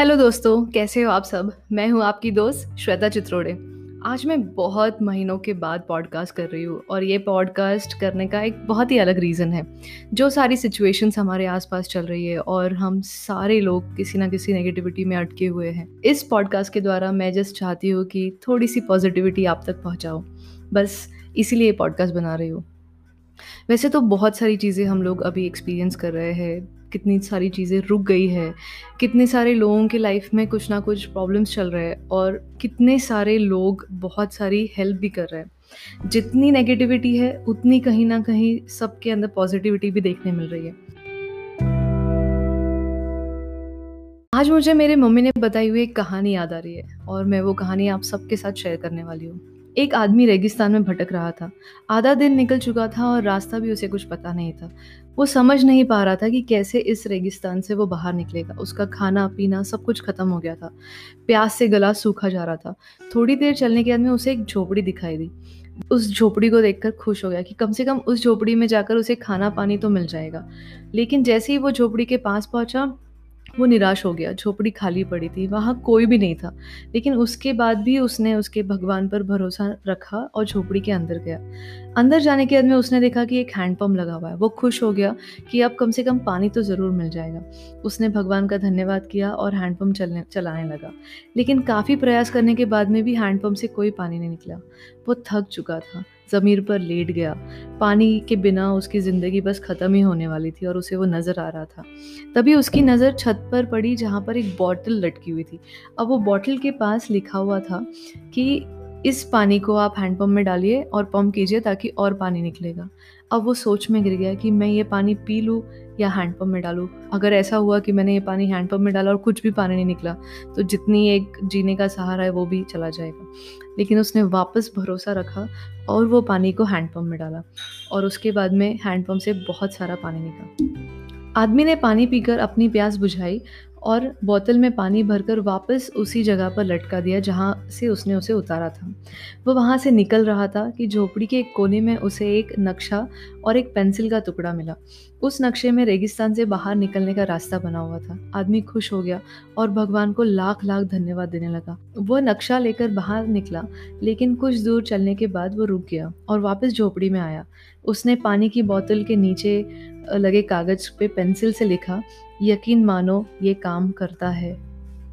Hello दोस्तों, कैसे हो आप सब? मैं हूँ आपकी दोस्त श्वेता चित्रोड़े। आज मैं बहुत महीनों के बाद पॉडकास्ट कर रही हूँ और ये पॉडकास्ट करने का एक बहुत ही अलग रीज़न है। जो सारी सिचुएशंस हमारे आसपास चल रही है और हम सारे लोग किसी ना किसी नेगेटिविटी में अटके हुए हैं। इस पॉडकास्ट के द्वारा मैं जस्ट चाहती हूँ कि थोड़ी सी पॉजिटिविटी आप तक पहुँचाओ बस इसीलिए पॉडकास्ट बना रही हूँ। वैसे तो बहुत सारी चीज़ें हम लोग अभी एक्सपीरियंस कर रहे हैं। कितनी सारी चीज़ें रुक गई है, कितने सारे लोगों के लाइफ में कुछ ना कुछ प्रॉब्लम्स चल रहे हैं और कितने सारे लोग बहुत सारी हेल्प भी कर रहे हैं। जितनी नेगेटिविटी है, उतनी कहीं ना कहीं सबके अंदर पॉजिटिविटी भी देखने मिल रही है। आज मुझे मेरे मम्मी ने बताई हुई एक कहानी याद आ रही है और मैं वो कहानी आप सबके साथ शेयर करने वाली हूँ। एक आदमी रेगिस्तान में भटक रहा था। आधा दिन निकल चुका था और रास्ता भी उसे कुछ पता नहीं था। वो समझ नहीं पा रहा था कि कैसे इस रेगिस्तान से वो बाहर निकलेगा। उसका खाना, पीना सब कुछ खत्म हो गया था। प्यास से गला सूखा जा रहा था। थोड़ी देर चलने के बाद में उसे एक झोपड़ी दिखाई दी। उस झोपड़ी को देखकर खुश हो गया कि कम से कम उस झोपड़ी में जाकर उसे खाना, पानी तो मिल जाएगा। लेकिन जैसे ही वो झोपड़ी के पास पहुँचा वो निराश हो गया, झोपड़ी खाली पड़ी थी, वहाँ कोई भी नहीं था। लेकिन उसके बाद भी उसने उसके भगवान पर भरोसा रखा और झोपड़ी के अंदर गया। अंदर जाने के बाद में उसने देखा कि एक हैंडपम्प लगा हुआ है। वो खुश हो गया कि अब कम से कम पानी तो ज़रूर मिल जाएगा। उसने भगवान का धन्यवाद किया और हैंडपम्प चलने, चलाने लगा। लेकिन काफ़ी प्रयास करने के बाद में भी हैंडपम्प से कोई पानी नहीं निकला। वो थक चुका था। ज़मीर पर लेट गया। पानी के बिना उसकी ज़िंदगी बस ख़त्म ही होने वाली थी और उसे वो नज़र आ रहा था। तभी उसकी नज़र छत पर पड़ी जहाँ पर एक बॉटल लटकी हुई थी। अब वो बॉटल के पास लिखा हुआ था कि इस पानी को आप हैंडपम्प में डालिए और पम्प कीजिए ताकि और पानी निकलेगा। अब वो सोच में गिर गया कि मैं ये पानी पी लूँ या हैंडपम्प में डालूँ। अगर ऐसा हुआ कि मैंने ये पानी हैंडपम्प में डाला और कुछ भी पानी नहीं निकला तो जितनी एक जीने का सहारा है वो भी चला जाएगा। लेकिन उसने वापस भरोसा रखा और वो पानी को हैंडपम्प में डाला और उसके बाद में हैंडपम्प से बहुत सारा पानी निकला। आदमी ने पानी पीकर अपनी प्यास बुझाई और बोतल में पानी भरकर वापस उसी जगह पर लटका दिया जहाँ से उसने उसे उतारा था। वो वहाँ से निकल रहा था कि झोपड़ी के एक कोने में उसे एक नक्शा और एक पेंसिल का टुकड़ा मिला। उस नक्शे में रेगिस्तान से बाहर निकलने का रास्ता बना हुआ था। आदमी खुश हो गया और भगवान को लाख लाख धन्यवाद देने लगा। वह नक्शा लेकर बाहर निकला, लेकिन कुछ दूर चलने के बाद वो रुक गया और वापस झोपड़ी में आया। उसने पानी की बोतल के नीचे लगे कागज़ पे पेंसिल से लिखा यकीन मानो, ये काम करता है।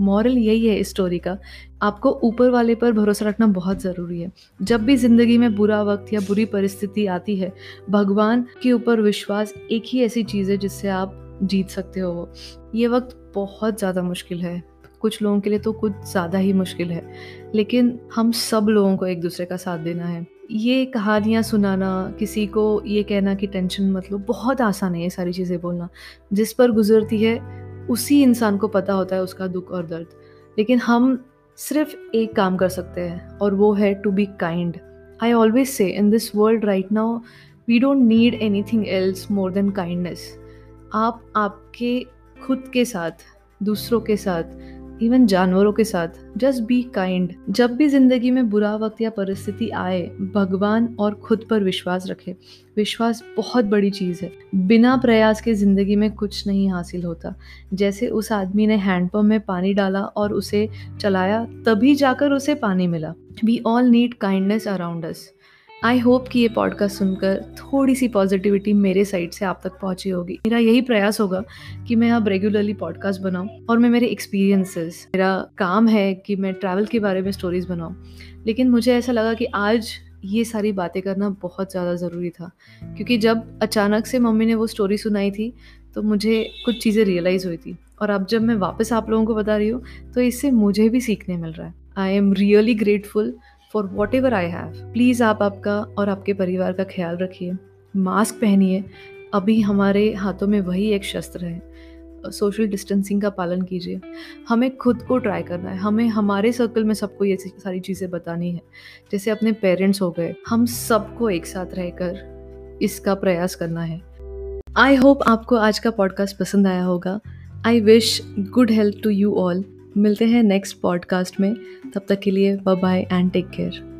मॉरल यही है इस स्टोरी का। आपको ऊपर वाले पर भरोसा रखना बहुत ज़रूरी है। जब भी ज़िंदगी में बुरा वक्त या बुरी परिस्थिति आती है, भगवान के ऊपर विश्वास एक ही ऐसी चीज़ है जिससे आप जीत सकते हो वो। ये वक्त बहुत ज़्यादा मुश्किल है। कुछ लोगों के लिए तो कुछ ज़्यादा ही मुश्किल है। लेकिन हम सब लोगों को एक दूसरे का साथ देना है। ये कहानियाँ सुनाना, किसी को ये कहना कि टेंशन मतलब बहुत आसान है ये सारी चीज़ें बोलना। जिस पर गुजरती है, उसी इंसान को पता होता है उसका दुख और दर्द। लेकिन हम सिर्फ़ एक काम कर सकते हैं, और वो है to be kind I always say in this world right now we don't need anything else more than kindness आप आपके खुद के साथ, दूसरों के साथ इवन जानवरों के साथ जस्ट बी काइंड जब भी ज़िंदगी में बुरा वक्त या परिस्थिति आए, भगवान और खुद पर विश्वास रखे। विश्वास बहुत बड़ी चीज़ है। बिना प्रयास के ज़िंदगी में कुछ नहीं हासिल होता। जैसे उस आदमी ने हैंडपम्प में पानी डाला और उसे चलाया, तभी जाकर उसे पानी मिला। We all need kindness around us I hope कि ये पॉडकास्ट सुनकर थोड़ी सी पॉजिटिविटी मेरे साइड से आप तक पहुँची होगी। मेरा यही प्रयास होगा कि मैं अब रेगुलरली पॉडकास्ट बनाऊँ और मैं मेरे एक्सपीरियंसेस मेरा काम है कि मैं ट्रैवल के बारे में स्टोरीज बनाऊँ। लेकिन मुझे ऐसा लगा कि आज ये सारी बातें करना बहुत ज़्यादा ज़रूरी था। क्योंकि जब अचानक से मम्मी ने वो स्टोरी सुनाई थी तो मुझे कुछ चीज़ें रियलाइज़ हुई थी। और अब जब मैं वापस आप लोगों को बता रही हूँ तो इससे मुझे भी सीखने मिल रहा है। I am really grateful for whatever I have please आप आपका और आपके परिवार का ख्याल रखिए। मास्क पहनिए। अभी हमारे हाथों में वही एक शस्त्र है। सोशल डिस्टेंसिंग का पालन कीजिए। हमें खुद को ट्राई करना है। हमें हमारे सर्कल में सबको ये सारी चीज़ें बतानी है। जैसे अपने पेरेंट्स हो गए। हम सबको एक साथ रहकर इसका प्रयास करना है। आई होप आपको आज का पॉडकास्ट पसंद आया होगा। I wish good health to you all मिलते हैं नेक्स्ट पॉडकास्ट में। तब तक के लिए bye bye and take care